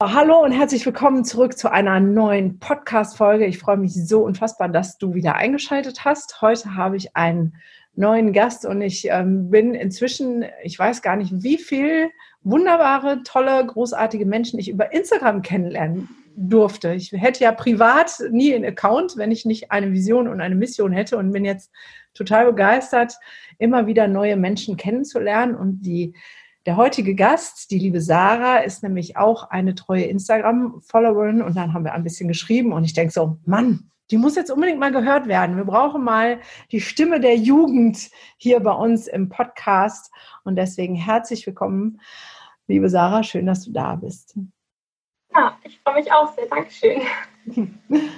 Hallo und herzlich willkommen zurück zu einer neuen Podcast-Folge. Ich freue mich so unfassbar, dass du wieder eingeschaltet hast. Heute habe ich einen neuen Gast und ich ähm, bin inzwischen, ich weiß gar nicht, wie viel wunderbare, tolle, großartige Menschen ich über Instagram kennenlernen durfte. Ich hätte ja privat nie einen Account, wenn ich nicht eine Vision und eine Mission hätte und bin jetzt total begeistert, immer wieder neue Menschen kennenzulernen und die der heutige Gast, die liebe Sarah, ist nämlich auch eine treue Instagram-Followerin und dann haben wir ein bisschen geschrieben und ich denke so, Mann, die muss jetzt unbedingt mal gehört werden. Wir brauchen mal die Stimme der Jugend hier bei uns im Podcast und deswegen herzlich willkommen, liebe Sarah, schön, dass du da bist. Ja, ich freue mich auch sehr. Dankeschön.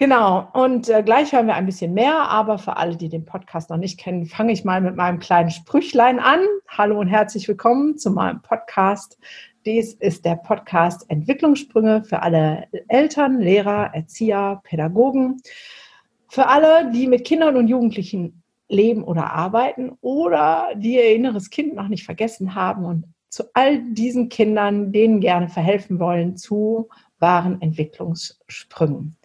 Genau, und äh, gleich hören wir ein bisschen mehr, aber für alle, die den Podcast noch nicht kennen, fange ich mal mit meinem kleinen Sprüchlein an. Hallo und herzlich willkommen zu meinem Podcast. Dies ist der Podcast Entwicklungssprünge für alle Eltern, Lehrer, Erzieher, Pädagogen, für alle, die mit Kindern und Jugendlichen leben oder arbeiten oder die ihr inneres Kind noch nicht vergessen haben und zu all diesen Kindern, denen gerne verhelfen wollen, zu wahren Entwicklungssprüngen.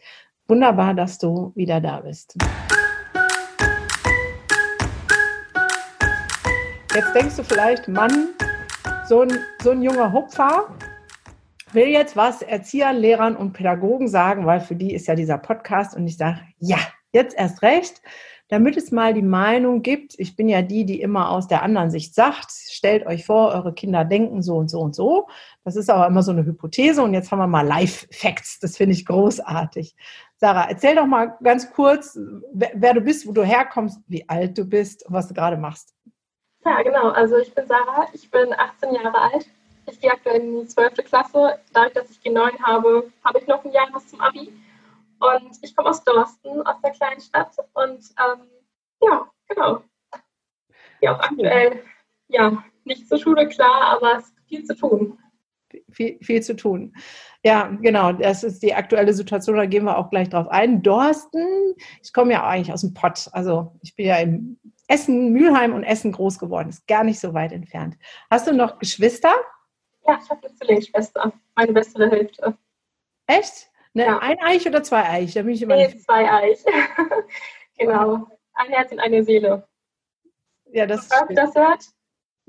Wunderbar, dass du wieder da bist. Jetzt denkst du vielleicht, Mann, so ein, so ein junger Hupfer will jetzt was Erziehern, Lehrern und Pädagogen sagen, weil für die ist ja dieser Podcast und ich sage, ja, jetzt erst recht damit es mal die Meinung gibt, ich bin ja die, die immer aus der anderen Sicht sagt, stellt euch vor, eure Kinder denken so und so und so. Das ist aber immer so eine Hypothese und jetzt haben wir mal Live-Facts. Das finde ich großartig. Sarah, erzähl doch mal ganz kurz, wer, wer du bist, wo du herkommst, wie alt du bist und was du gerade machst. Ja, genau. Also ich bin Sarah, ich bin 18 Jahre alt. Ich gehe aktuell in die 12. Klasse. Dadurch, dass ich G9 habe, habe ich noch ein Jahr bis zum Abi. Und ich komme aus Dorsten, aus der kleinen Stadt. Und ähm, ja, genau. Ja, auch aktuell, ja, nicht zur Schule, klar, aber es ist viel zu tun. Viel, viel zu tun. Ja, genau, das ist die aktuelle Situation, da gehen wir auch gleich drauf ein. Dorsten, ich komme ja eigentlich aus dem Pott, also ich bin ja im Essen, Mülheim und Essen groß geworden, ist gar nicht so weit entfernt. Hast du noch Geschwister? Ja, ich habe eine Zwillingsschwester, meine bessere Hälfte. Echt? Ne, ja. Ein Eich oder zwei Eich? Da bin ich immer nee, zwei Eich. genau. Ein Herz und eine Seele. Ja, das Falls das hört,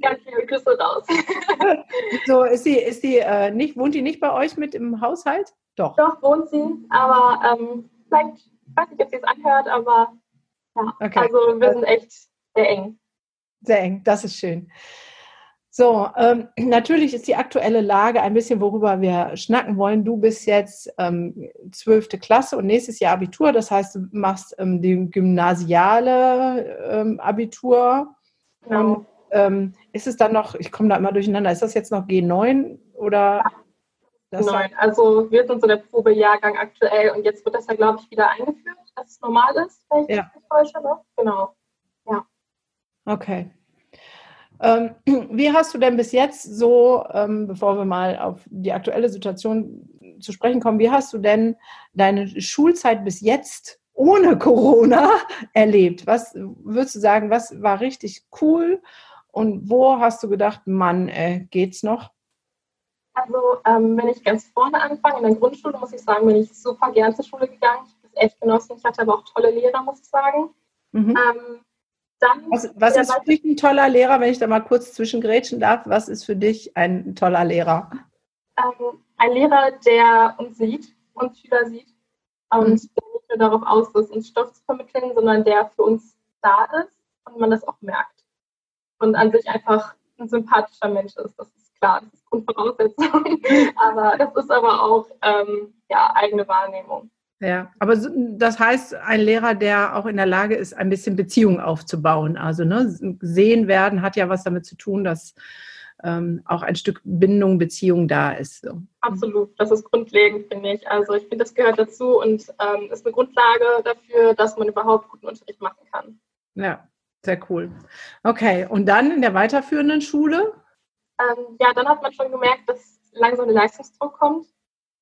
ganz liebe Küsse raus. so, ist sie, ist sie äh, nicht, wohnt die nicht bei euch mit im Haushalt? Doch. Doch, wohnt sie, aber ähm, vielleicht, ich weiß nicht, ob sie es anhört, aber ja, okay. also wir sind echt sehr eng. Sehr eng, das ist schön. So, ähm, natürlich ist die aktuelle Lage ein bisschen, worüber wir schnacken wollen. Du bist jetzt ähm, 12. Klasse und nächstes Jahr Abitur. Das heißt, du machst ähm, die gymnasiale ähm, Abitur. Genau. Ähm, ist es dann noch, ich komme da immer durcheinander, ist das jetzt noch G9 oder? Das Nein, also wir sind so der Probejahrgang aktuell und jetzt wird das ja, glaube ich, wieder eingeführt, dass es normal ist, wenn ich ja. das täusche. Ne? Genau. Ja. Okay. Ähm, wie hast du denn bis jetzt so, ähm, bevor wir mal auf die aktuelle Situation zu sprechen kommen, wie hast du denn deine Schulzeit bis jetzt ohne Corona erlebt? Was würdest du sagen, was war richtig cool und wo hast du gedacht, Mann, äh, geht's noch? Also, ähm, wenn ich ganz vorne anfange, in der Grundschule, muss ich sagen, bin ich super gern zur Schule gegangen. Ich habe es echt genossen. Ich hatte aber auch tolle Lehrer, muss ich sagen. Mhm. Ähm, dann was, was ist für dich ein toller Lehrer, wenn ich da mal kurz zwischengrätschen darf? Was ist für dich ein toller Lehrer? Ähm, ein Lehrer, der uns sieht, uns Schüler sieht und mhm. nicht nur darauf aus ist, uns Stoff zu vermitteln, sondern der für uns da ist und man das auch merkt. Und an sich einfach ein sympathischer Mensch ist. Das ist klar, das ist Grundvoraussetzung. aber das ist aber auch ähm, ja, eigene Wahrnehmung. Ja, aber das heißt, ein Lehrer, der auch in der Lage ist, ein bisschen Beziehung aufzubauen. Also ne, sehen werden hat ja was damit zu tun, dass ähm, auch ein Stück Bindung, Beziehung da ist. So. Absolut, das ist grundlegend, finde ich. Also ich finde, das gehört dazu und ähm, ist eine Grundlage dafür, dass man überhaupt guten Unterricht machen kann. Ja, sehr cool. Okay, und dann in der weiterführenden Schule? Ähm, ja, dann hat man schon gemerkt, dass langsam der Leistungsdruck kommt.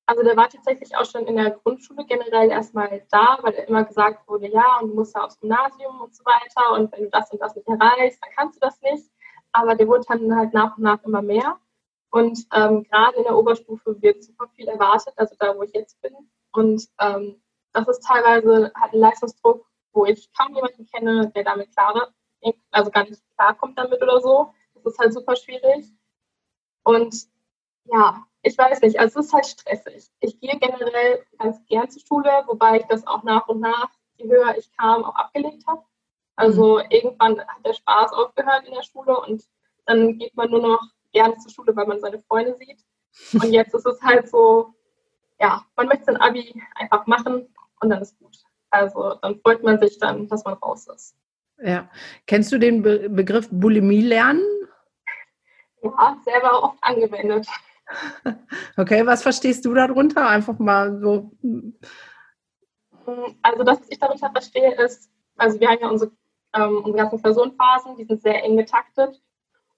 Also der war tatsächlich auch schon in der Grundschule generell erstmal da, weil immer gesagt wurde, ja, und du musst ja aufs Gymnasium und so weiter und wenn du das und das nicht erreichst, dann kannst du das nicht. Aber der wurde dann halt nach und nach immer mehr. Und ähm, gerade in der Oberstufe wird super viel erwartet, also da, wo ich jetzt bin. Und ähm, das ist teilweise halt ein Leistungsdruck, wo ich kaum jemanden kenne, der damit klar, also gar nicht klarkommt damit oder so. Das ist halt super schwierig. Und ja, ich weiß nicht, also es ist halt stressig. Ich gehe generell ganz gern zur Schule, wobei ich das auch nach und nach, je höher ich kam, auch abgelegt habe. Also mhm. irgendwann hat der Spaß aufgehört in der Schule und dann geht man nur noch gerne zur Schule, weil man seine Freunde sieht. Und jetzt ist es halt so, ja, man möchte sein Abi einfach machen und dann ist gut. Also dann freut man sich dann, dass man raus ist. Ja. Kennst du den Be Begriff Bulimie lernen? Ja, selber oft angewendet. Okay, was verstehst du darunter? Einfach mal so. Also, das, was ich darunter verstehe, ist, also wir haben ja unsere, ähm, unsere ganzen Klausurenphasen, die sind sehr eng getaktet.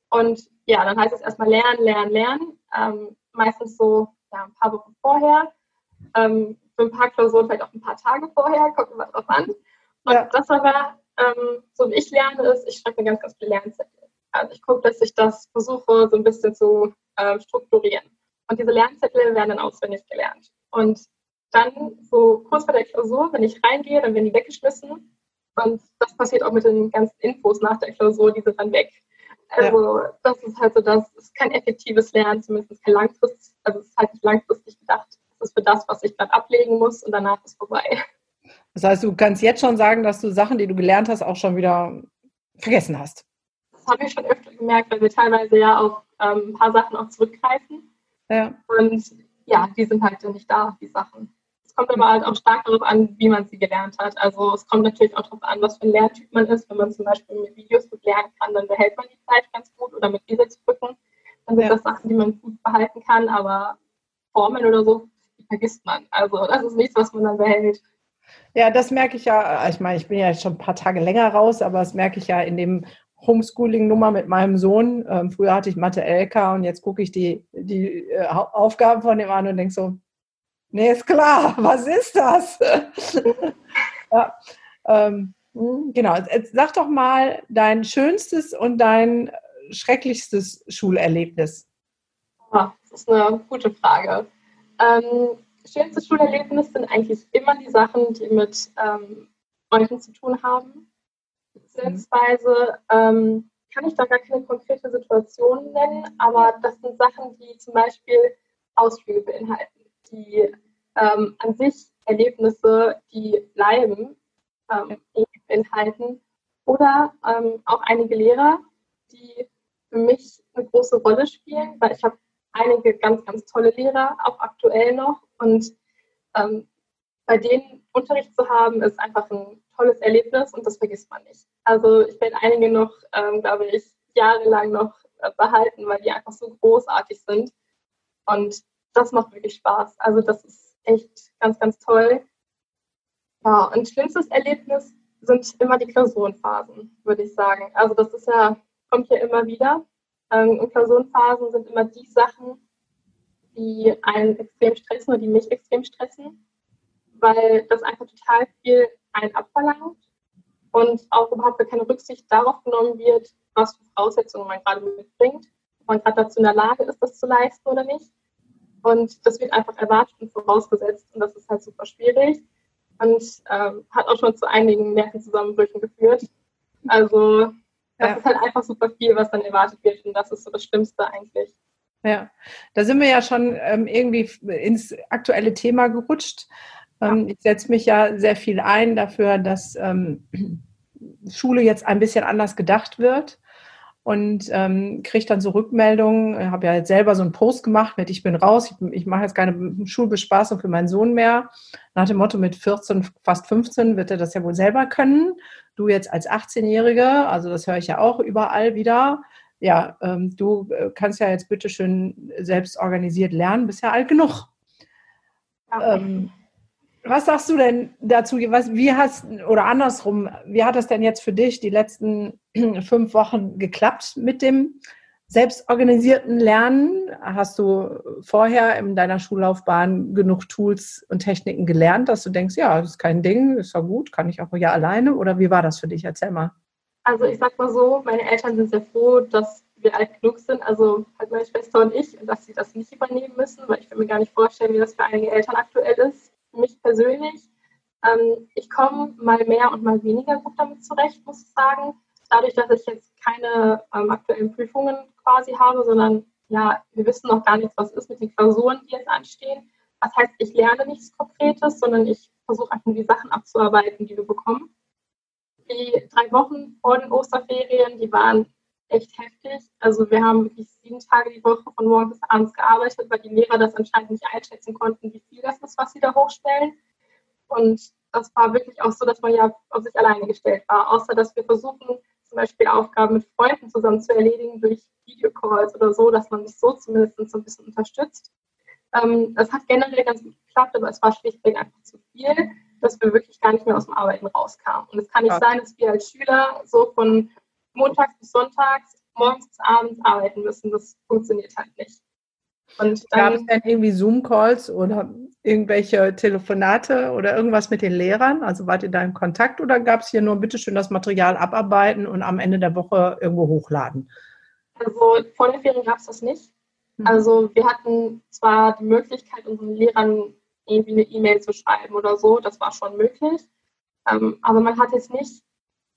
Und ja, dann heißt es erstmal lernen, lernen, lernen. Ähm, meistens so ja, ein paar Wochen vorher. Ähm, für ein paar Klausuren vielleicht auch ein paar Tage vorher, kommt immer drauf an. Und ja. das aber, ähm, so wie ich lerne, ist, ich schreibe mir ganz, ganz viele Lernzettel. Also ich gucke, dass ich das versuche, so ein bisschen zu äh, strukturieren. Und diese Lernzettel werden dann auswendig gelernt. Und dann so kurz vor der Klausur, wenn ich reingehe, dann werden die weggeschmissen. Und das passiert auch mit den ganzen Infos nach der Klausur, die sind dann weg. Also ja. das ist halt so, das ist kein effektives Lernen, zumindest kein langfristig, also es ist halt nicht langfristig gedacht. Das ist für das, was ich gerade ablegen muss und danach ist vorbei. Das heißt, du kannst jetzt schon sagen, dass du Sachen, die du gelernt hast, auch schon wieder vergessen hast. Das habe ich schon öfter gemerkt, weil wir teilweise ja auf ähm, ein paar Sachen auch zurückgreifen. Ja. Und ja, die sind halt nicht da, die Sachen. Es kommt aber halt auch stark darauf an, wie man sie gelernt hat. Also es kommt natürlich auch darauf an, was für ein Lerntyp man ist. Wenn man zum Beispiel mit Videos gut lernen kann, dann behält man die Zeit ganz gut oder mit Eselsbrücken. Dann sind ja. das Sachen, die man gut behalten kann, aber Formeln oder so, vergisst man. Also das ist nichts, was man dann behält. Ja, das merke ich ja. Ich meine, ich bin ja schon ein paar Tage länger raus, aber das merke ich ja in dem Homeschooling-Nummer mit meinem Sohn. Ähm, früher hatte ich Mathe-LK und jetzt gucke ich die, die äh, Aufgaben von dem an und denke so, nee, ist klar, was ist das? ja, ähm, hm, genau, jetzt sag doch mal dein schönstes und dein schrecklichstes Schulerlebnis. Ja, das ist eine gute Frage. Ähm, schönste Schulerlebnis sind eigentlich immer die Sachen, die mit ähm, Freunden zu tun haben Beziehungsweise ähm, kann ich da gar keine konkrete Situation nennen, aber das sind Sachen, die zum Beispiel Ausflüge beinhalten, die ähm, an sich Erlebnisse, die bleiben, ähm, beinhalten. Oder ähm, auch einige Lehrer, die für mich eine große Rolle spielen, weil ich habe einige ganz, ganz tolle Lehrer, auch aktuell noch. Und ähm, bei denen Unterricht zu haben, ist einfach ein tolles Erlebnis und das vergisst man nicht. Also ich werde einige noch, ähm, glaube ich, jahrelang noch äh, behalten, weil die einfach so großartig sind. Und das macht wirklich Spaß. Also das ist echt ganz, ganz toll. Ja, und schlimmstes Erlebnis sind immer die Klausurenphasen, würde ich sagen. Also das ist ja, kommt ja immer wieder. Ähm, und Klausurenphasen sind immer die Sachen, die einen extrem stressen oder die mich extrem stressen, weil das einfach total viel einen abverlangt und auch überhaupt keine Rücksicht darauf genommen wird, was für Voraussetzungen man gerade mitbringt, ob man gerade dazu in der Lage ist, das zu leisten oder nicht. Und das wird einfach erwartet und vorausgesetzt und das ist halt super schwierig und ähm, hat auch schon zu einigen Nervenzusammenbrüchen geführt. Also das ja. ist halt einfach super viel, was dann erwartet wird und das ist so das Schlimmste eigentlich. Ja, da sind wir ja schon ähm, irgendwie ins aktuelle Thema gerutscht. Ähm, ich setze mich ja sehr viel ein dafür, dass ähm, Schule jetzt ein bisschen anders gedacht wird und ähm, kriege dann so Rückmeldungen. Ich habe ja jetzt selber so einen Post gemacht mit Ich bin raus, ich, ich mache jetzt keine Schulbespaßung für meinen Sohn mehr. Nach dem Motto, mit 14, fast 15 wird er das ja wohl selber können. Du jetzt als 18-Jährige, also das höre ich ja auch überall wieder. Ja, ähm, du äh, kannst ja jetzt bitte schön selbst organisiert lernen, bist ja alt genug. Okay. Ähm, was sagst du denn dazu? Was, wie hast, oder andersrum, wie hat das denn jetzt für dich die letzten fünf Wochen geklappt mit dem selbstorganisierten Lernen? Hast du vorher in deiner Schullaufbahn genug Tools und Techniken gelernt, dass du denkst, ja, das ist kein Ding, ist ja gut, kann ich auch ja alleine? Oder wie war das für dich? Erzähl mal. Also ich sag mal so, meine Eltern sind sehr froh, dass wir alt genug sind, also halt meine Schwester und ich, dass sie das nicht übernehmen müssen, weil ich kann mir gar nicht vorstellen, wie das für einige Eltern aktuell ist. Für mich persönlich, ähm, ich komme mal mehr und mal weniger gut damit zurecht, muss ich sagen. Dadurch, dass ich jetzt keine ähm, aktuellen Prüfungen quasi habe, sondern ja, wir wissen noch gar nichts, was ist mit den Klausuren, die jetzt anstehen. Das heißt, ich lerne nichts Konkretes, sondern ich versuche einfach nur die Sachen abzuarbeiten, die wir bekommen. Die drei Wochen vor den Osterferien, die waren echt heftig. Also wir haben wirklich sieben Tage die Woche von morgens bis abends gearbeitet, weil die Lehrer das anscheinend nicht einschätzen konnten, wie viel das ist, was sie da hochstellen. Und das war wirklich auch so, dass man ja auf sich alleine gestellt war, außer dass wir versuchen, zum Beispiel Aufgaben mit Freunden zusammen zu erledigen durch Videocalls oder so, dass man sich so zumindest so ein bisschen unterstützt. Ähm, das hat generell ganz gut geklappt, aber es war schlichtweg einfach zu viel, dass wir wirklich gar nicht mehr aus dem Arbeiten rauskamen. Und es kann nicht ja. sein, dass wir als Schüler so von montags bis sonntags, morgens bis abends arbeiten müssen. Das funktioniert halt nicht. Und dann, Gab es denn irgendwie Zoom-Calls oder irgendwelche Telefonate oder irgendwas mit den Lehrern? Also wart ihr da in Kontakt oder gab es hier nur bitteschön das Material abarbeiten und am Ende der Woche irgendwo hochladen? Also vor den Ferien gab es das nicht. Mhm. Also wir hatten zwar die Möglichkeit, unseren Lehrern irgendwie eine E-Mail zu schreiben oder so, das war schon möglich. Ähm, aber man hat jetzt nicht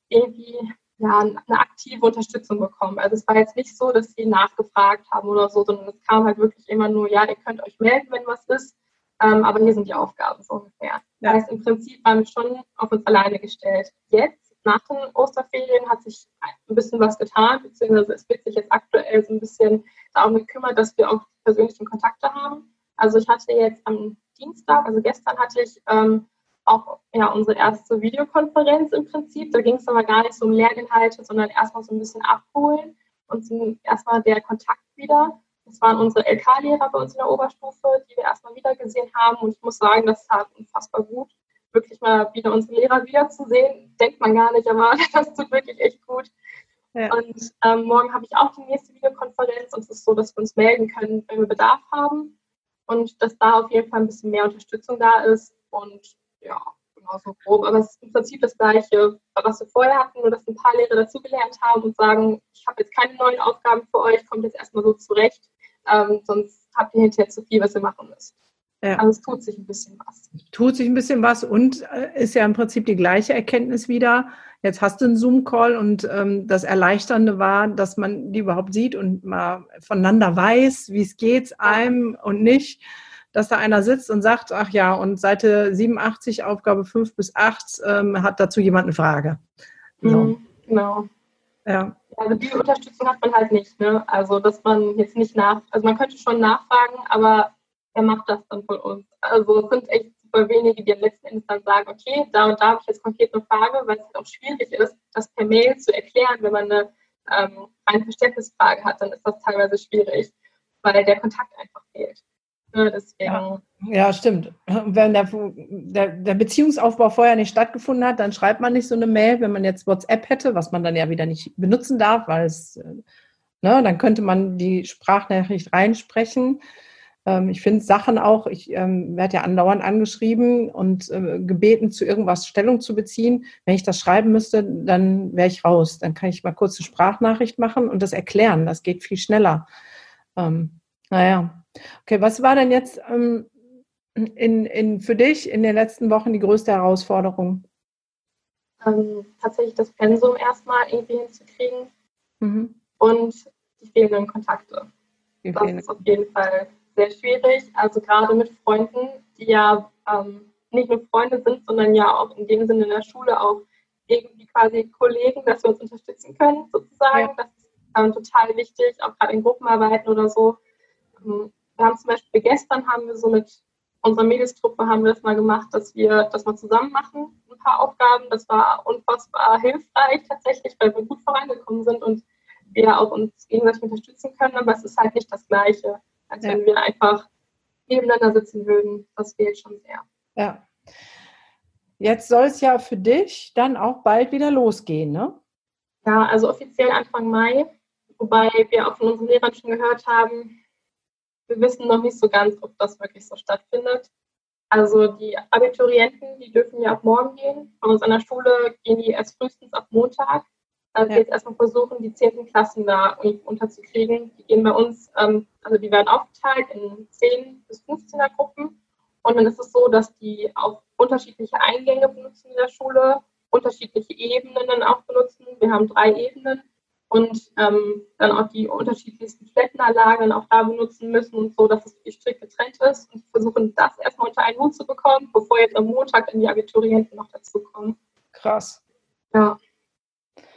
irgendwie ja, eine aktive Unterstützung bekommen. Also es war jetzt nicht so, dass sie nachgefragt haben oder so, sondern es kam halt wirklich immer nur, ja, ihr könnt euch melden, wenn was ist, ähm, aber hier sind die Aufgaben so ungefähr. Ja. Das heißt, im Prinzip waren wir schon auf uns alleine gestellt. Jetzt, nach den Osterferien, hat sich ein bisschen was getan, beziehungsweise es wird sich jetzt aktuell so ein bisschen darum gekümmert, dass wir auch persönlichen Kontakte haben. Also ich hatte jetzt am Dienstag, also gestern hatte ich ähm, auch ja, unsere erste Videokonferenz im Prinzip. Da ging es aber gar nicht so um Lerninhalte, sondern erstmal so ein bisschen abholen und erstmal der Kontakt wieder. Das waren unsere LK-Lehrer bei uns in der Oberstufe, die wir erstmal wieder gesehen haben. Und ich muss sagen, das tat unfassbar gut, wirklich mal wieder unsere Lehrer wiederzusehen. Denkt man gar nicht, aber das tut wirklich echt gut. Ja. Und ähm, morgen habe ich auch die nächste Videokonferenz und es ist so, dass wir uns melden können, wenn wir Bedarf haben und dass da auf jeden Fall ein bisschen mehr Unterstützung da ist. Und ja, genau so grob. Aber es ist im Prinzip das Gleiche, was wir vorher hatten, nur dass ein paar Lehrer dazugelernt haben und sagen, ich habe jetzt keine neuen Aufgaben für euch, kommt jetzt erstmal so zurecht, ähm, sonst habt ihr hinterher zu viel, was ihr machen müsst. Ja. Also es tut sich ein bisschen was. Tut sich ein bisschen was und äh, ist ja im Prinzip die gleiche Erkenntnis wieder. Jetzt hast du einen Zoom-Call und ähm, das Erleichternde war, dass man die überhaupt sieht und mal voneinander weiß, wie es geht einem und nicht dass da einer sitzt und sagt, ach ja, und Seite 87, Aufgabe 5 bis 8, ähm, hat dazu jemand eine Frage. So. Mhm, genau. Ja. Also die Unterstützung hat man halt nicht, ne? Also dass man jetzt nicht nach, also man könnte schon nachfragen, aber wer macht das dann von uns? Also es sind echt super wenige, die am letzten Endes dann sagen, okay, da und da habe ich jetzt konkret eine Frage, weil es halt auch schwierig ist, das per Mail zu erklären, wenn man eine ähm, eine Verständnisfrage hat, dann ist das teilweise schwierig, weil der Kontakt einfach fehlt. Ne. Ja. ja, stimmt. Wenn der, der, der, Beziehungsaufbau vorher nicht stattgefunden hat, dann schreibt man nicht so eine Mail. Wenn man jetzt WhatsApp hätte, was man dann ja wieder nicht benutzen darf, weil es, äh, ne, dann könnte man die Sprachnachricht reinsprechen. Ähm, ich finde Sachen auch, ich ähm, werde ja andauernd angeschrieben und äh, gebeten, zu irgendwas Stellung zu beziehen. Wenn ich das schreiben müsste, dann wäre ich raus. Dann kann ich mal kurz eine Sprachnachricht machen und das erklären. Das geht viel schneller. Ähm, naja, Okay, was war denn jetzt ähm, in, in, für dich in den letzten Wochen die größte Herausforderung? Ähm, tatsächlich das Pensum erstmal irgendwie hinzukriegen mhm. und die fehlenden Kontakte. Die das ist auf jeden Fall sehr schwierig. Also gerade mit Freunden, die ja ähm, nicht nur Freunde sind, sondern ja auch in dem Sinne in der Schule auch irgendwie quasi Kollegen, dass wir uns unterstützen können, sozusagen. Ja. Das ist ähm, total wichtig, auch gerade in Gruppenarbeiten oder so. Ähm, wir haben zum Beispiel gestern haben wir so mit unserer Mädelstruppe haben wir das mal gemacht, dass wir das mal zusammen machen, ein paar Aufgaben. Das war unfassbar hilfreich tatsächlich, weil wir gut vorangekommen sind und wir auch uns gegenseitig unterstützen können. Aber es ist halt nicht das Gleiche, als ja. wenn wir einfach nebeneinander sitzen würden. Das fehlt schon sehr. Ja. Jetzt soll es ja für dich dann auch bald wieder losgehen, ne? Ja, also offiziell Anfang Mai, wobei wir auch von unseren Lehrern schon gehört haben, wir wissen noch nicht so ganz, ob das wirklich so stattfindet. Also die Abiturienten, die dürfen ja ab morgen gehen. Von uns an der Schule gehen die erst frühestens ab Montag. Dass wir jetzt erstmal versuchen, die 10. Klassen da unterzukriegen. Die gehen bei uns, ähm, also die werden aufgeteilt in 10 bis 15er Gruppen. Und dann ist es so, dass die auch unterschiedliche Eingänge benutzen in der Schule, unterschiedliche Ebenen dann auch benutzen. Wir haben drei Ebenen und ähm, dann auch die unterschiedlichsten Flattenanlagen auch da benutzen müssen und so, dass es wirklich strikt getrennt ist und versuchen, das erstmal unter einen Hut zu bekommen, bevor jetzt am Montag dann die Abiturienten noch dazu kommen. Krass. Ja.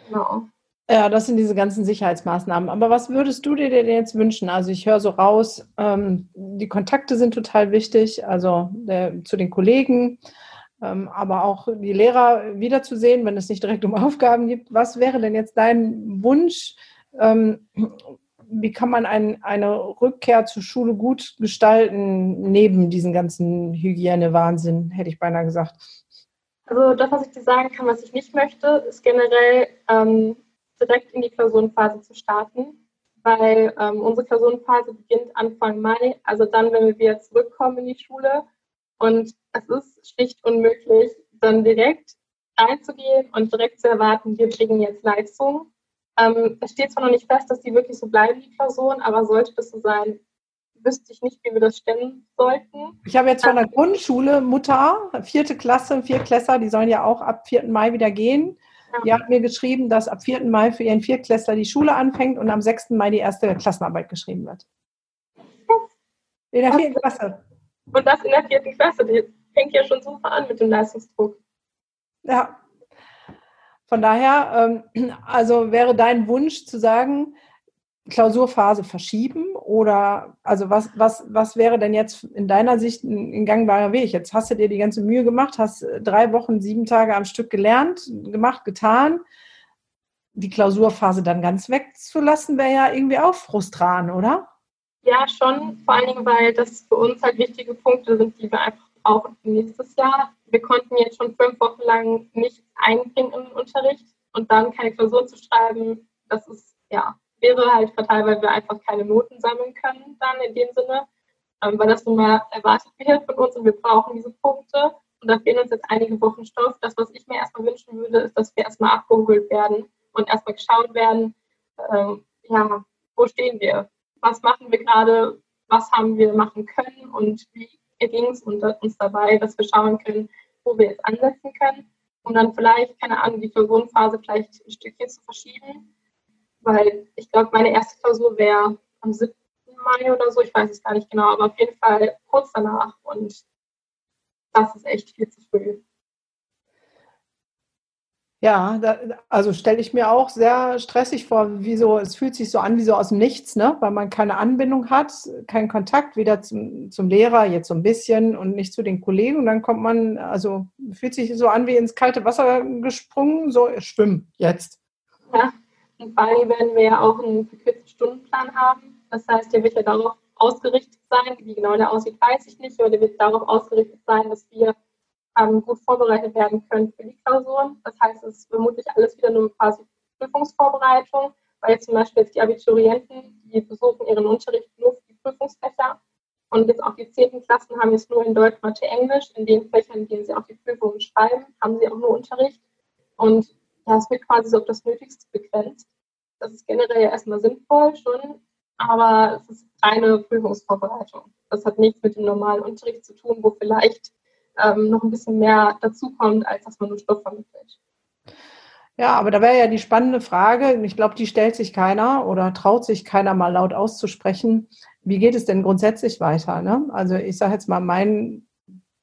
Genau. Ja, das sind diese ganzen Sicherheitsmaßnahmen. Aber was würdest du dir denn jetzt wünschen? Also ich höre so raus, ähm, die Kontakte sind total wichtig, also der, zu den Kollegen, ähm, aber auch die Lehrer wiederzusehen, wenn es nicht direkt um Aufgaben gibt. Was wäre denn jetzt dein Wunsch? Ähm, wie kann man ein, eine Rückkehr zur Schule gut gestalten, neben diesem ganzen Hygiene-Wahnsinn, hätte ich beinahe gesagt? Also das, was ich dir sagen kann, was ich nicht möchte, ist generell ähm, direkt in die Klausurenphase zu starten, weil ähm, unsere Klausurenphase beginnt Anfang Mai, also dann, wenn wir wieder zurückkommen in die Schule. Und es ist schlicht unmöglich, dann direkt reinzugehen und direkt zu erwarten, wir kriegen jetzt Leistung. Ähm, es steht zwar noch nicht fest, dass die wirklich so bleiben, die Klausuren, aber sollte das so sein, wüsste ich nicht, wie wir das stemmen sollten. Ich habe jetzt von der Grundschule Mutter, vierte Klasse, Viertklässler, die sollen ja auch ab 4. Mai wieder gehen. Die hat mir geschrieben, dass ab 4. Mai für ihren Viertklässler die Schule anfängt und am 6. Mai die erste Klassenarbeit geschrieben wird. In der vierten Klasse. Und das in der vierten Klasse. Die fängt ja schon super an mit dem Leistungsdruck. Ja. Von daher, ähm, also wäre dein Wunsch zu sagen, Klausurphase verschieben oder also was, was, was wäre denn jetzt in deiner Sicht ein, ein gangbarer Weg? Jetzt hast du dir die ganze Mühe gemacht, hast drei Wochen, sieben Tage am Stück gelernt, gemacht, getan. Die Klausurphase dann ganz wegzulassen, wäre ja irgendwie auch frustran, oder? Ja, schon. Vor allen Dingen, weil das für uns halt wichtige Punkte sind, die wir einfach auch nächstes Jahr. Wir konnten jetzt schon fünf Wochen lang nichts einbringen im Unterricht und dann keine Klausur zu schreiben, das ist ja wäre halt fatal, weil wir einfach keine Noten sammeln können dann in dem Sinne, ähm, weil das nun mal erwartet wird von uns und wir brauchen diese Punkte. Und da fehlen uns jetzt einige Wochen Stoff. Das, was ich mir erstmal wünschen würde, ist, dass wir erstmal abgeholt werden und erstmal geschaut werden, ähm, ja, wo stehen wir? Was machen wir gerade? Was haben wir machen können? Und wie ging es uns dabei, dass wir schauen können, wo wir jetzt ansetzen können, um dann vielleicht, keine Ahnung, die Klausurenphase vielleicht ein Stückchen zu verschieben weil ich glaube, meine erste Klausur wäre am 7. Mai oder so, ich weiß es gar nicht genau, aber auf jeden Fall kurz danach und das ist echt viel zu früh. Ja, da, also stelle ich mir auch sehr stressig vor, wie so, es fühlt sich so an wie so aus dem Nichts, ne? weil man keine Anbindung hat, keinen Kontakt, weder zum, zum Lehrer, jetzt so ein bisschen und nicht zu den Kollegen. Und dann kommt man, also fühlt sich so an wie ins kalte Wasser gesprungen, so schwimmen jetzt. Ja, in Bali werden wir ja auch einen verkürzten Stundenplan haben. Das heißt, der wird ja darauf ausgerichtet sein. Wie genau der aussieht, weiß ich nicht, aber der wird darauf ausgerichtet sein, dass wir ähm, gut vorbereitet werden können für die Klausuren. Das heißt, es ist vermutlich alles wieder nur quasi Prüfungsvorbereitung, weil zum Beispiel jetzt die Abiturienten, die besuchen ihren Unterricht nur für die Prüfungsfächer. Und jetzt auch die zehnten Klassen haben jetzt nur in Deutsch, Mathe, Englisch. In den Fächern, in denen sie auch die Prüfungen schreiben, haben sie auch nur Unterricht. Und ja, es wird quasi so auf das Nötigste begrenzt. Das ist generell erstmal sinnvoll schon, aber es ist reine Prüfungsvorbereitung. Das hat nichts mit dem normalen Unterricht zu tun, wo vielleicht ähm, noch ein bisschen mehr dazukommt, als dass man nur Stoff vermittelt. Ja, aber da wäre ja die spannende Frage, ich glaube, die stellt sich keiner oder traut sich keiner mal laut auszusprechen. Wie geht es denn grundsätzlich weiter? Ne? Also ich sage jetzt mal, mein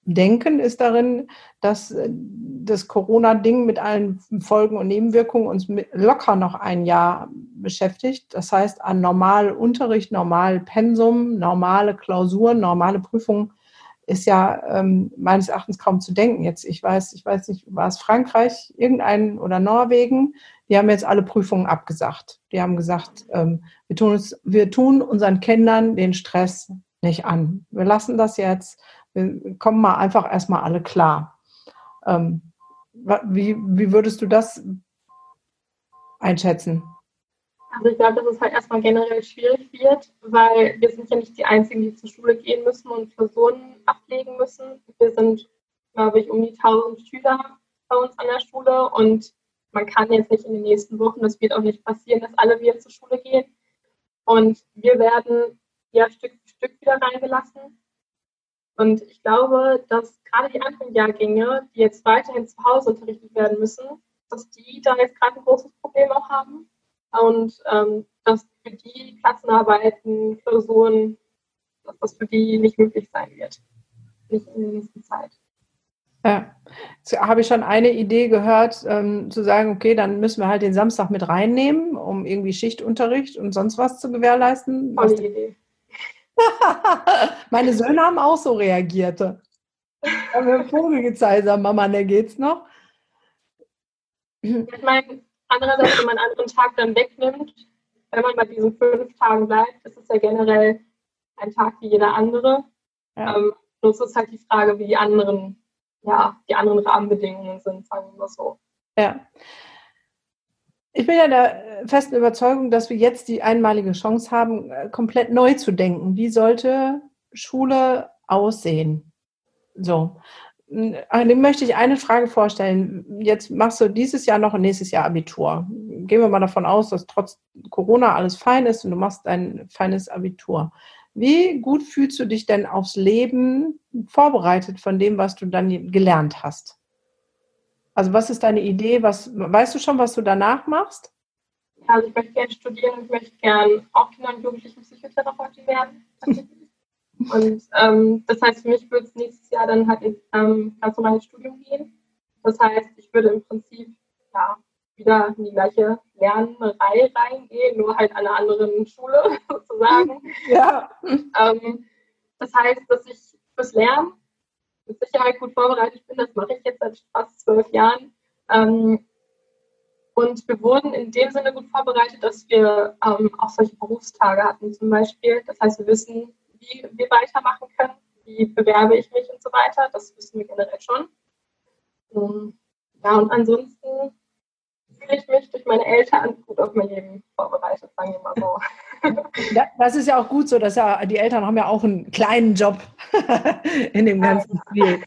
Denken ist darin, dass äh, das Corona-Ding mit allen Folgen und Nebenwirkungen uns locker noch ein Jahr beschäftigt. Das heißt, an normal Unterricht, normal Pensum, normale Klausuren, normale Prüfungen ist ja ähm, meines Erachtens kaum zu denken. Jetzt, ich weiß, ich weiß nicht, war es Frankreich, irgendein oder Norwegen, die haben jetzt alle Prüfungen abgesagt. Die haben gesagt, ähm, wir, tun uns, wir tun unseren Kindern den Stress nicht an. Wir lassen das jetzt wir kommen mal einfach erstmal alle klar. Ähm, wie, wie würdest du das einschätzen? Also ich glaube, dass es halt erstmal generell schwierig wird, weil wir sind ja nicht die Einzigen, die zur Schule gehen müssen und Klausuren ablegen müssen. Wir sind, glaube ich, um die 1000 Schüler bei uns an der Schule und man kann jetzt nicht in den nächsten Wochen, das wird auch nicht passieren, dass alle wieder zur Schule gehen. Und wir werden ja Stück für Stück wieder reingelassen. Und ich glaube, dass gerade die anderen Jahrgänge, die jetzt weiterhin zu Hause unterrichtet werden müssen, dass die da jetzt gerade ein großes Problem auch haben. Und ähm, dass für die Klassenarbeiten, Klausuren, dass das für die nicht möglich sein wird. Nicht in der nächsten Zeit. Ja, jetzt habe ich schon eine Idee gehört, ähm, zu sagen, okay, dann müssen wir halt den Samstag mit reinnehmen, um irgendwie Schichtunterricht und sonst was zu gewährleisten. Tolle Idee. Meine Söhne haben auch so reagiert. Haben mir Vogel gezeigt, sagen, Mama, da geht's noch. Ich meine, andererseits, wenn man einen anderen Tag dann wegnimmt, wenn man bei diesen fünf Tagen bleibt, ist es ja generell ein Tag wie jeder andere. Ja. Ähm, nur es ist halt die Frage, wie die anderen ja, die anderen Rahmenbedingungen sind, sagen wir mal so. Ja. Ich bin ja der festen Überzeugung, dass wir jetzt die einmalige Chance haben, äh, komplett neu zu denken. Wie sollte Schule aussehen? So. Äh, dem möchte ich eine Frage vorstellen. Jetzt machst du dieses Jahr noch und nächstes Jahr Abitur. Gehen wir mal davon aus, dass trotz Corona alles fein ist und du machst ein feines Abitur. Wie gut fühlst du dich denn aufs Leben vorbereitet von dem, was du dann gelernt hast? Also was ist deine Idee? Was, weißt du schon, was du danach machst? Also ich möchte gerne studieren, ich möchte gerne auch Kinder- und Jugendlichen Psychotherapeutin werden. und ähm, das heißt, für mich wird es nächstes Jahr dann halt ins ähm, ganz normales Studium gehen. Das heißt, ich würde im Prinzip ja, wieder in die gleiche Lernreihe reingehen, nur halt an einer anderen Schule sozusagen. Ja. Ähm, das heißt, dass ich fürs Lernen mit Sicherheit gut vorbereitet bin. Das mache ich jetzt seit fast zwölf Jahren. Ähm, und wir wurden in dem Sinne gut vorbereitet, dass wir ähm, auch solche Berufstage hatten zum Beispiel. Das heißt, wir wissen, wie wir weitermachen können, wie bewerbe ich mich und so weiter. Das wissen wir generell schon. Ähm, ja, und ansonsten fühle ich mich durch meine Eltern gut auf mein Leben vorbereitet, sagen wir mal so. Das ist ja auch gut so, dass ja die Eltern haben ja auch einen kleinen Job in dem ganzen Spiel.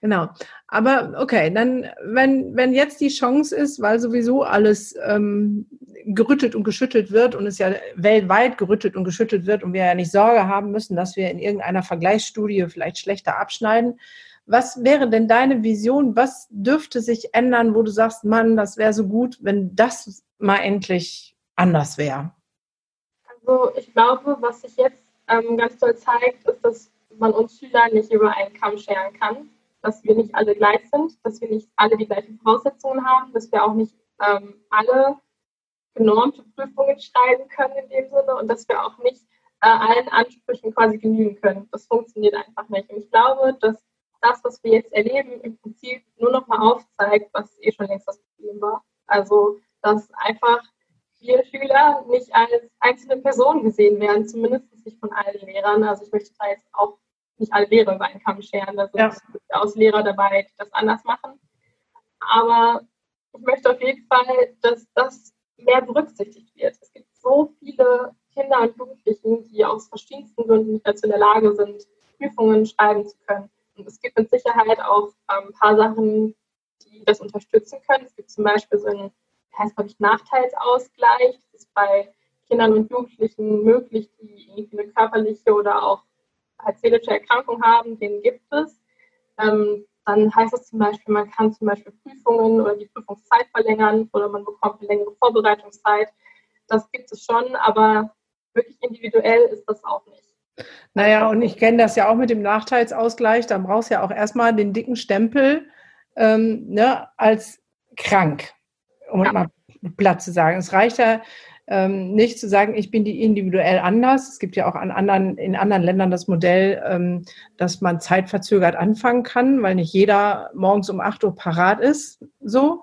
Genau. Aber okay, dann, wenn, wenn jetzt die Chance ist, weil sowieso alles ähm, gerüttelt und geschüttelt wird und es ja weltweit gerüttelt und geschüttelt wird und wir ja nicht Sorge haben müssen, dass wir in irgendeiner Vergleichsstudie vielleicht schlechter abschneiden, was wäre denn deine Vision? Was dürfte sich ändern, wo du sagst, Mann, das wäre so gut, wenn das mal endlich anders wäre? Also ich glaube, was sich jetzt ähm, ganz toll zeigt, ist, dass man uns Schüler nicht über einen Kamm scheren kann, dass wir nicht alle gleich sind, dass wir nicht alle die gleichen Voraussetzungen haben, dass wir auch nicht ähm, alle genormte Prüfungen schreiben können in dem Sinne und dass wir auch nicht äh, allen Ansprüchen quasi genügen können. Das funktioniert einfach nicht. Und ich glaube, dass das, was wir jetzt erleben, im Prinzip nur noch mal aufzeigt, was eh schon längst das Problem war. Also, dass einfach viele Schüler nicht als einzelne Personen gesehen werden, zumindest nicht von allen Lehrern. Also ich möchte da jetzt auch nicht alle Lehrer über einen Kamm scheren. Da sind ja. durchaus Lehrer dabei, die das anders machen. Aber ich möchte auf jeden Fall, dass das mehr berücksichtigt wird. Es gibt so viele Kinder und Jugendlichen, die aus verschiedensten Gründen nicht dazu in der Lage sind, Prüfungen schreiben zu können. Es gibt mit Sicherheit auch ähm, ein paar Sachen, die das unterstützen können. Es gibt zum Beispiel so einen, heißt glaube ich, Nachteilsausgleich. Das ist bei Kindern und Jugendlichen möglich, die irgendwie eine körperliche oder auch seelische Erkrankung haben, den gibt es. Ähm, dann heißt es zum Beispiel, man kann zum Beispiel Prüfungen oder die Prüfungszeit verlängern oder man bekommt eine längere Vorbereitungszeit. Das gibt es schon, aber wirklich individuell ist das auch nicht. Naja, und ich kenne das ja auch mit dem Nachteilsausgleich. Da brauchst du ja auch erstmal den dicken Stempel ähm, ne, als krank, um ja. mal platt zu sagen. Es reicht ja ähm, nicht zu sagen, ich bin die individuell anders. Es gibt ja auch an anderen, in anderen Ländern das Modell, ähm, dass man zeitverzögert anfangen kann, weil nicht jeder morgens um 8 Uhr parat ist. So.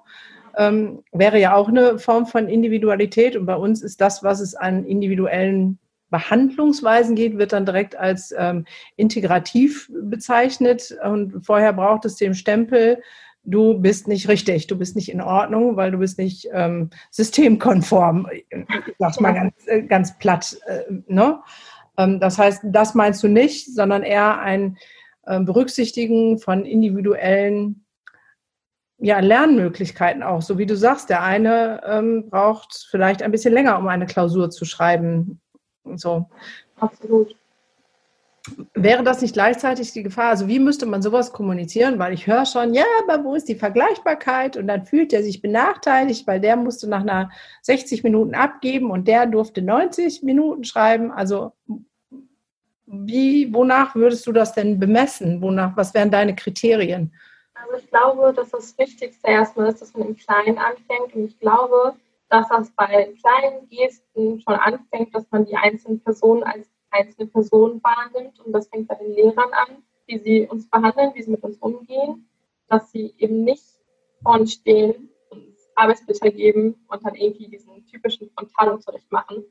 Ähm, wäre ja auch eine Form von Individualität. Und bei uns ist das, was es an individuellen Behandlungsweisen geht, wird dann direkt als ähm, integrativ bezeichnet. Und vorher braucht es den Stempel, du bist nicht richtig, du bist nicht in Ordnung, weil du bist nicht ähm, systemkonform. Ich sag's mal ganz, äh, ganz platt. Äh, ne? Ähm, das heißt, das meinst du nicht, sondern eher ein äh, Berücksichtigen von individuellen ja, Lernmöglichkeiten auch. So wie du sagst, der eine ähm, braucht vielleicht ein bisschen länger, um eine Klausur zu schreiben. So. Absolut. Wäre das nicht gleichzeitig die Gefahr? Also wie müsste man sowas kommunizieren? Weil ich höre schon, ja, aber wo ist die Vergleichbarkeit? Und dann fühlt er sich benachteiligt, weil der musste nach einer 60 Minuten abgeben und der durfte 90 Minuten schreiben. Also wie, wonach würdest du das denn bemessen? Wonach, was wären deine Kriterien? Also ich glaube, dass das Wichtigste erstmal ist, dass man im Kleinen anfängt. Und ich glaube, dass das bei kleinen Gesten schon anfängt, dass man die einzelnen Personen als einzelne Personen wahrnimmt. Und das fängt bei den Lehrern an, wie sie uns behandeln, wie sie mit uns umgehen, dass sie eben nicht vorne stehen, uns Arbeitsblätter geben und dann irgendwie diesen typischen Frontalunterricht machen.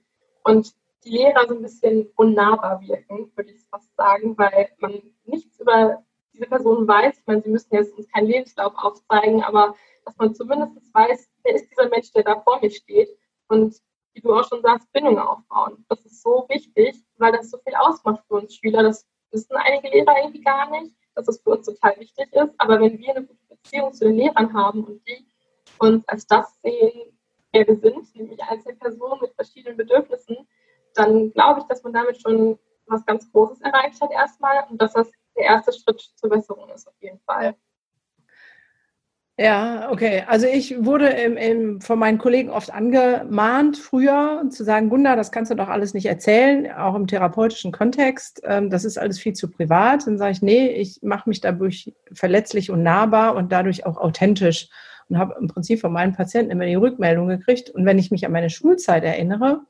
Und die Lehrer so ein bisschen unnahbar wirken, würde ich fast sagen, weil man nichts über diese Person weiß. Ich meine, sie müssen jetzt uns keinen Lebenslauf aufzeigen, aber dass man zumindest weiß, wer ist dieser Mensch, der da vor mir steht und wie du auch schon sagst, Bindung aufbauen. Das ist so wichtig, weil das so viel ausmacht für uns Schüler. Das wissen einige Lehrer irgendwie gar nicht, dass das für uns total wichtig ist. Aber wenn wir eine gute Beziehung zu den Lehrern haben und die uns als das sehen, wer wir sind, nämlich als eine Person mit verschiedenen Bedürfnissen, dann glaube ich, dass man damit schon was ganz Großes erreicht hat erstmal und dass das der erste Schritt zur Besserung ist auf jeden Fall. Ja, okay. Also ich wurde im, im, von meinen Kollegen oft angemahnt, früher zu sagen, Gunda, das kannst du doch alles nicht erzählen, auch im therapeutischen Kontext. Ähm, das ist alles viel zu privat. Dann sage ich, nee, ich mache mich dadurch verletzlich und nahbar und dadurch auch authentisch und habe im Prinzip von meinen Patienten immer die Rückmeldung gekriegt. Und wenn ich mich an meine Schulzeit erinnere,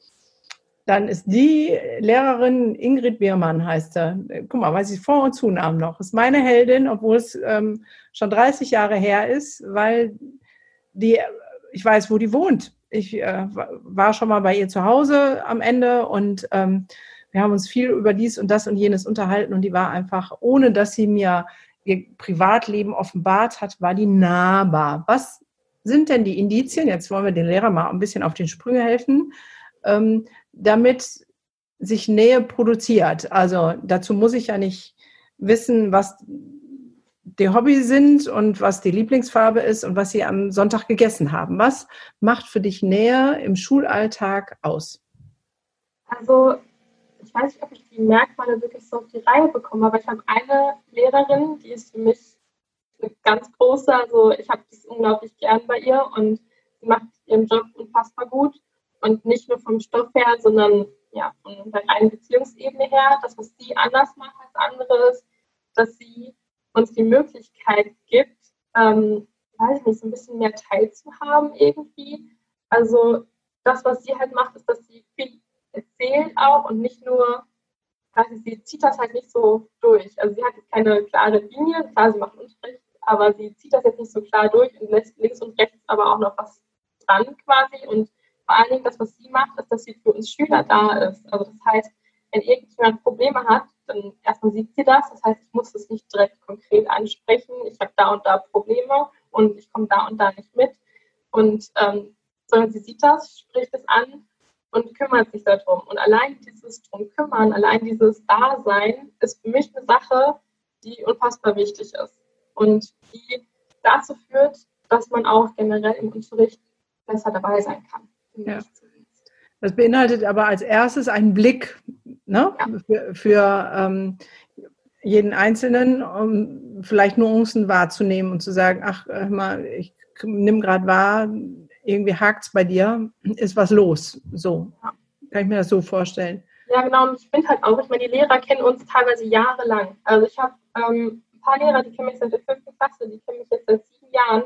dann ist die Lehrerin Ingrid Biermann heißt sie. Guck mal, weiß ich Vor- und Zunamen noch. Ist meine Heldin, obwohl es ähm, schon 30 Jahre her ist, weil die, ich weiß, wo die wohnt. Ich äh, war schon mal bei ihr zu Hause am Ende und ähm, wir haben uns viel über dies und das und jenes unterhalten und die war einfach, ohne dass sie mir ihr Privatleben offenbart hat, war die nahbar. Was sind denn die Indizien? Jetzt wollen wir den Lehrer mal ein bisschen auf den Sprünge helfen ähm, damit sich Nähe produziert. Also dazu muss ich ja nicht wissen, was die Hobby sind und was die Lieblingsfarbe ist und was sie am Sonntag gegessen haben. Was macht für dich Nähe im Schulalltag aus? Also ich weiß nicht, ob ich die Merkmale wirklich so auf die Reihe bekomme, aber ich habe eine Lehrerin, die ist für mich eine ganz große. Also ich habe das unglaublich gern bei ihr und sie macht ihren Job unfassbar gut. Und nicht nur vom Stoff her, sondern ja, von der reinen Beziehungsebene her, das, was sie anders macht als anderes, dass sie uns die Möglichkeit gibt, ähm, weiß ich nicht, so ein bisschen mehr teilzuhaben irgendwie. Also das, was sie halt macht, ist, dass sie viel erzählt auch und nicht nur, weiß ich, sie zieht das halt nicht so durch. Also sie hat jetzt keine klare Linie, klar, sie macht Unterricht, aber sie zieht das jetzt nicht so klar durch und lässt links und rechts aber auch noch was dran quasi und vor allen Dingen das, was sie macht, ist, dass sie für uns Schüler da ist. Also das heißt, wenn irgendjemand Probleme hat, dann erstmal sieht sie das. Das heißt, ich muss das nicht direkt konkret ansprechen. Ich habe da und da Probleme und ich komme da und da nicht mit. Und ähm, sondern sie sieht das, spricht es an und kümmert sich darum. Und allein dieses drum kümmern, allein dieses Dasein ist für mich eine Sache, die unfassbar wichtig ist und die dazu führt, dass man auch generell im Unterricht besser dabei sein kann. Ja. Das beinhaltet aber als erstes einen Blick ne, ja. für, für ähm, jeden Einzelnen, um vielleicht Nuancen wahrzunehmen und zu sagen, ach, mal, ich nimm gerade wahr, irgendwie hakt es bei dir, ist was los. So, ja. kann ich mir das so vorstellen. Ja, genau. Und ich finde halt auch, ich meine, die Lehrer kennen uns teilweise jahrelang. Also ich habe ähm, ein paar Lehrer, die kennen mich seit der fünften Klasse, die kennen mich jetzt seit sieben Jahren.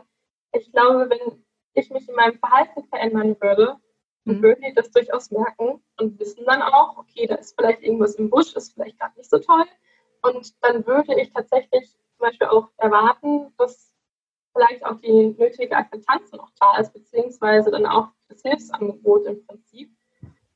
Ich glaube, wenn ich mich in meinem Verhalten verändern würde, dann mhm. würden die das durchaus merken und wissen dann auch, okay, da ist vielleicht irgendwas im Busch, ist vielleicht gerade nicht so toll. Und dann würde ich tatsächlich zum Beispiel auch erwarten, dass vielleicht auch die nötige Akzeptanz noch da ist, beziehungsweise dann auch das Hilfsangebot im Prinzip.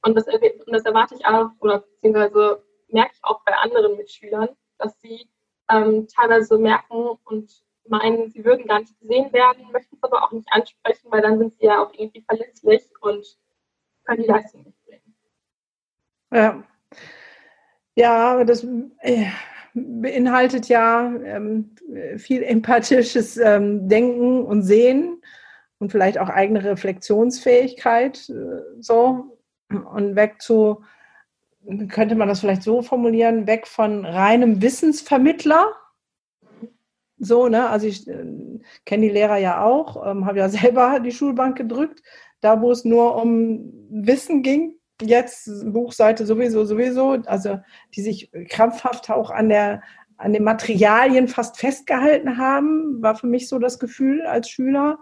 Und das, und das erwarte ich auch, oder beziehungsweise merke ich auch bei anderen Mitschülern, dass sie ähm, teilweise merken und meinen, sie würden gar nicht gesehen werden, möchten es aber auch nicht ansprechen, weil dann sind sie ja auch irgendwie verletzlich und können die Leistung nicht bringen. Ja. Ja, das, äh, beinhaltet ja ähm, viel empathisches ähm, Denken und Sehen und vielleicht auch eigene Reflexionsfähigkeit äh, so und weg zu, könnte man das vielleicht so formulieren, weg von reinem Wissensvermittler. So, ne? Also ich äh, kenne die Lehrer ja auch, ähm, habe ja selber die Schulbank gedrückt, da wo es nur um Wissen ging, jetzt Buchseite sowieso, sowieso, also die sich krampfhaft auch an der an den Materialien fast festgehalten haben, war für mich so das Gefühl als Schüler.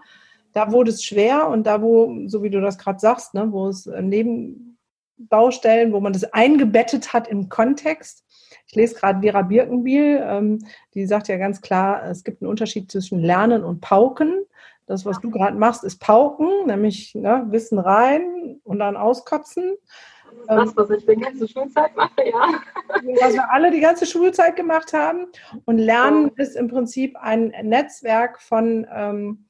Da wurde es schwer und da, wo, so wie du das gerade sagst, ne, wo es Nebenbaustellen, wo man das eingebettet hat im Kontext. Ich lese gerade Vera Birkenbiel, ähm, die sagt ja ganz klar, es gibt einen Unterschied zwischen Lernen und Pauken. Das, was du gerade machst, ist Pauken, nämlich ne, Wissen rein und dann auskotzen. Das, was ich die ganze Schulzeit mache, ja. Was wir alle die ganze Schulzeit gemacht haben. Und Lernen ist im Prinzip ein Netzwerk von ähm,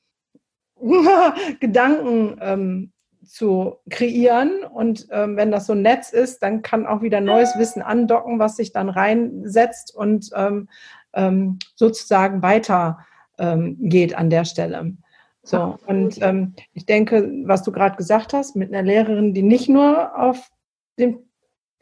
Gedanken ähm, zu kreieren. Und ähm, wenn das so ein Netz ist, dann kann auch wieder neues Wissen andocken, was sich dann reinsetzt und ähm, ähm, sozusagen weiter ähm, geht an der Stelle. So, und ähm, ich denke, was du gerade gesagt hast, mit einer Lehrerin, die nicht nur auf den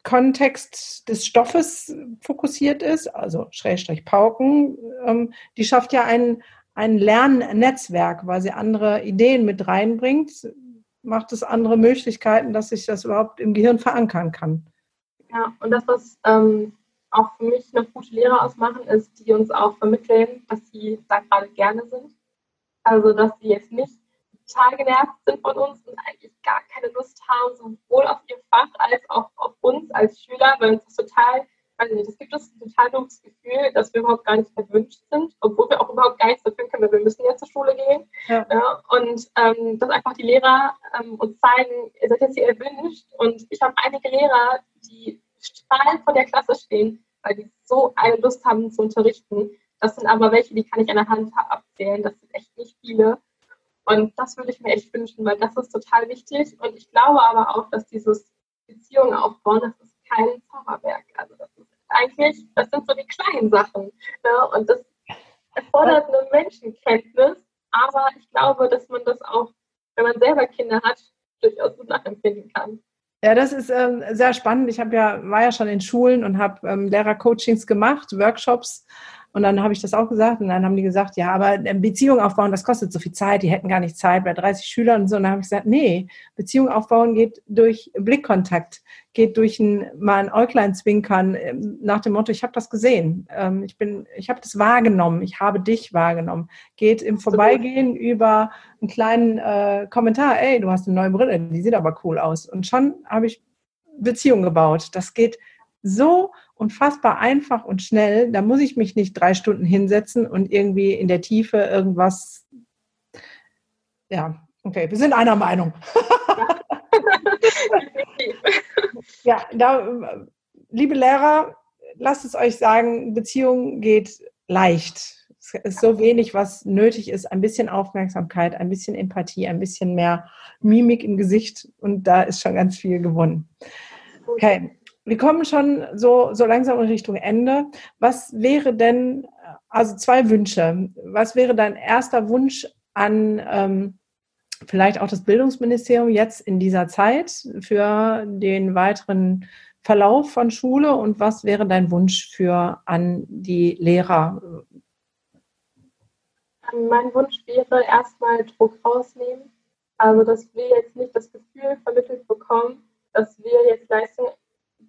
Kontext des Stoffes fokussiert ist, also Schrägstrich Pauken, ähm, die schafft ja ein, ein Lernnetzwerk, weil sie andere Ideen mit reinbringt, macht es andere Möglichkeiten, dass sich das überhaupt im Gehirn verankern kann. Ja, und das, was ähm, auch für mich eine gute Lehrer ausmachen, ist, die uns auch vermitteln, dass sie da gerade gerne sind also, dass sie jetzt nicht total genervt sind von uns und eigentlich gar keine Lust haben, sowohl auf ihr Fach als auch auf uns als Schüler, weil uns das total, weiß nicht, das gibt ein total dummes Gefühl, dass wir überhaupt gar nicht erwünscht sind, obwohl wir auch überhaupt gar nichts dafür können, weil wir müssen ja zur Schule gehen. Ja. Ja, und ähm, dass einfach die Lehrer ähm, uns zeigen, ihr seid jetzt hier erwünscht. Und ich habe einige Lehrer, die strahlend vor der Klasse stehen, weil die so eine Lust haben zu unterrichten. Das sind aber welche, die kann ich an der Hand abzählen. Das sind echt nicht viele. Und das würde ich mir echt wünschen, weil das ist total wichtig. Und ich glaube aber auch, dass dieses Beziehungen aufbauen, das ist kein Zauberwerk. Also das eigentlich, das sind so die kleinen Sachen. Ne? Und das erfordert eine Menschenkenntnis. Aber ich glaube, dass man das auch, wenn man selber Kinder hat, durchaus gut nachempfinden kann. Ja, das ist ähm, sehr spannend. Ich habe ja, war ja schon in Schulen und habe ähm, Lehrercoachings gemacht, Workshops und dann habe ich das auch gesagt und dann haben die gesagt, ja, aber Beziehung aufbauen, das kostet so viel Zeit, die hätten gar nicht Zeit bei 30 Schülern und so. Und dann habe ich gesagt, nee, Beziehung aufbauen geht durch Blickkontakt, geht durch ein, mal ein Äuglein zwinkern ähm, nach dem Motto, ich habe das gesehen, ähm, ich bin, ich habe das wahrgenommen, ich habe dich wahrgenommen. Geht im Vorbeigehen über einen kleinen äh, Kommentar, ey, du hast eine neue Brille, die sieht aber cool aus. Und schon habe ich Beziehung gebaut. Das geht so unfassbar einfach und schnell. Da muss ich mich nicht drei Stunden hinsetzen und irgendwie in der Tiefe irgendwas. Ja, okay, wir sind einer Meinung. ja, da, liebe Lehrer, lasst es euch sagen, Beziehung geht leicht. Es ist so wenig, was nötig ist. Ein bisschen Aufmerksamkeit, ein bisschen Empathie, ein bisschen mehr Mimik im Gesicht und da ist schon ganz viel gewonnen. Okay, wir kommen schon so, so langsam in Richtung Ende. Was wäre denn, also zwei Wünsche, was wäre dein erster Wunsch an ähm, vielleicht auch das Bildungsministerium jetzt in dieser Zeit für den weiteren Verlauf von Schule und was wäre dein Wunsch für an die Lehrer? Mein Wunsch wäre erstmal Druck rausnehmen. Also, dass wir jetzt nicht das Gefühl vermittelt bekommen, dass wir jetzt Leistung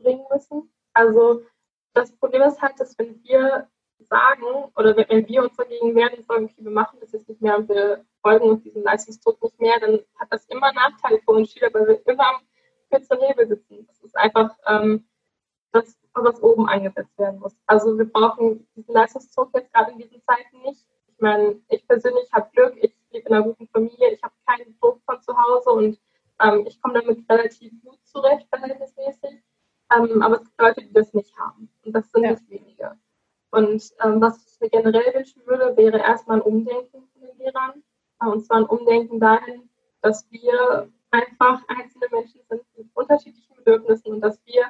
bringen müssen. Also das Problem ist halt, dass wenn wir sagen oder wenn wir uns dagegen wehren und sagen, okay, wir machen das jetzt nicht mehr und wir folgen uns diesem Leistungsdruck nicht mehr, dann hat das immer Nachteile für uns Schüler, weil wir immer am kürzeren Hebel sitzen. Das ist einfach ähm, das, was oben eingesetzt werden muss. Also wir brauchen diesen Leistungsdruck jetzt gerade in diesen Zeiten nicht. Ich meine, ich persönlich habe Glück, ich lebe in einer guten Familie, ich habe keinen Druck von zu Hause und ähm, ich komme damit relativ gut zurecht, verhältnismäßig. Ähm, aber es gibt Leute, die das nicht haben. Und das sind ja. nicht wenige. Und ähm, was ich mir generell wünschen würde, wäre erstmal ein Umdenken von den Lehrern. Äh, und zwar ein Umdenken dahin, dass wir einfach einzelne Menschen sind mit unterschiedlichen Bedürfnissen und dass wir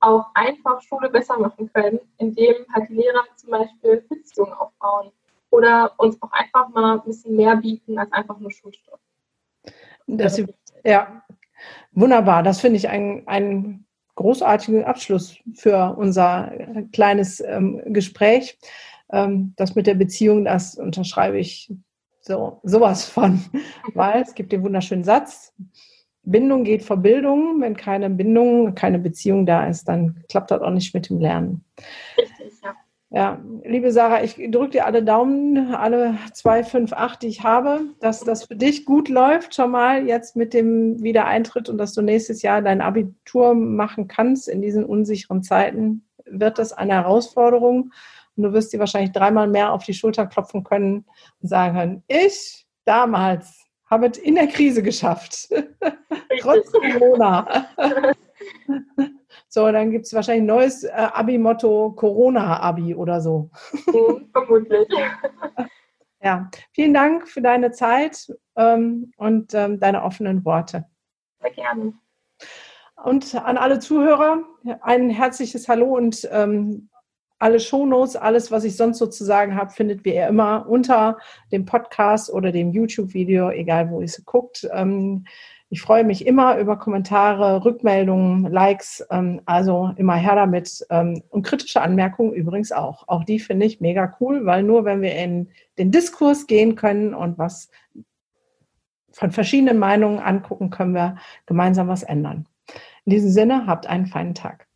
auch einfach Schule besser machen können, indem halt Lehrer zum Beispiel Beziehungen aufbauen oder uns auch einfach mal ein bisschen mehr bieten als einfach nur Schulstoff. Das, ja, wunderbar. Das finde ich ein, ein großartigen Abschluss für unser kleines ähm, Gespräch. Ähm, das mit der Beziehung, das unterschreibe ich so sowas von, weil es gibt den wunderschönen Satz, Bindung geht vor Bildung. Wenn keine Bindung, keine Beziehung da ist, dann klappt das auch nicht mit dem Lernen. Ja. Liebe Sarah, ich drücke dir alle Daumen, alle zwei, fünf, acht, die ich habe, dass das für dich gut läuft, schon mal jetzt mit dem Wiedereintritt und dass du nächstes Jahr dein Abitur machen kannst in diesen unsicheren Zeiten, wird das eine Herausforderung. Und du wirst dir wahrscheinlich dreimal mehr auf die Schulter klopfen können und sagen können, ich damals habe es in der Krise geschafft. Trotz Corona. so, dann gibt es wahrscheinlich ein neues äh, Abi-Motto, Corona-Abi oder so. Mhm, vermutlich. ja, vielen Dank für deine Zeit ähm, und ähm, deine offenen Worte. Sehr gerne. Und an alle Zuhörer ein herzliches Hallo und ähm, alle Shownotes, alles, was ich sonst sozusagen habe, findet wie immer unter dem Podcast oder dem YouTube-Video, egal wo ihr es guckt. Ähm, ich freue mich immer über Kommentare, Rückmeldungen, Likes, ähm, also immer her damit. Ähm, und kritische Anmerkungen übrigens auch. Auch die finde ich mega cool, weil nur wenn wir in den Diskurs gehen können und was von verschiedenen Meinungen angucken, können wir gemeinsam was ändern. In diesem Sinne, habt einen feinen Tag.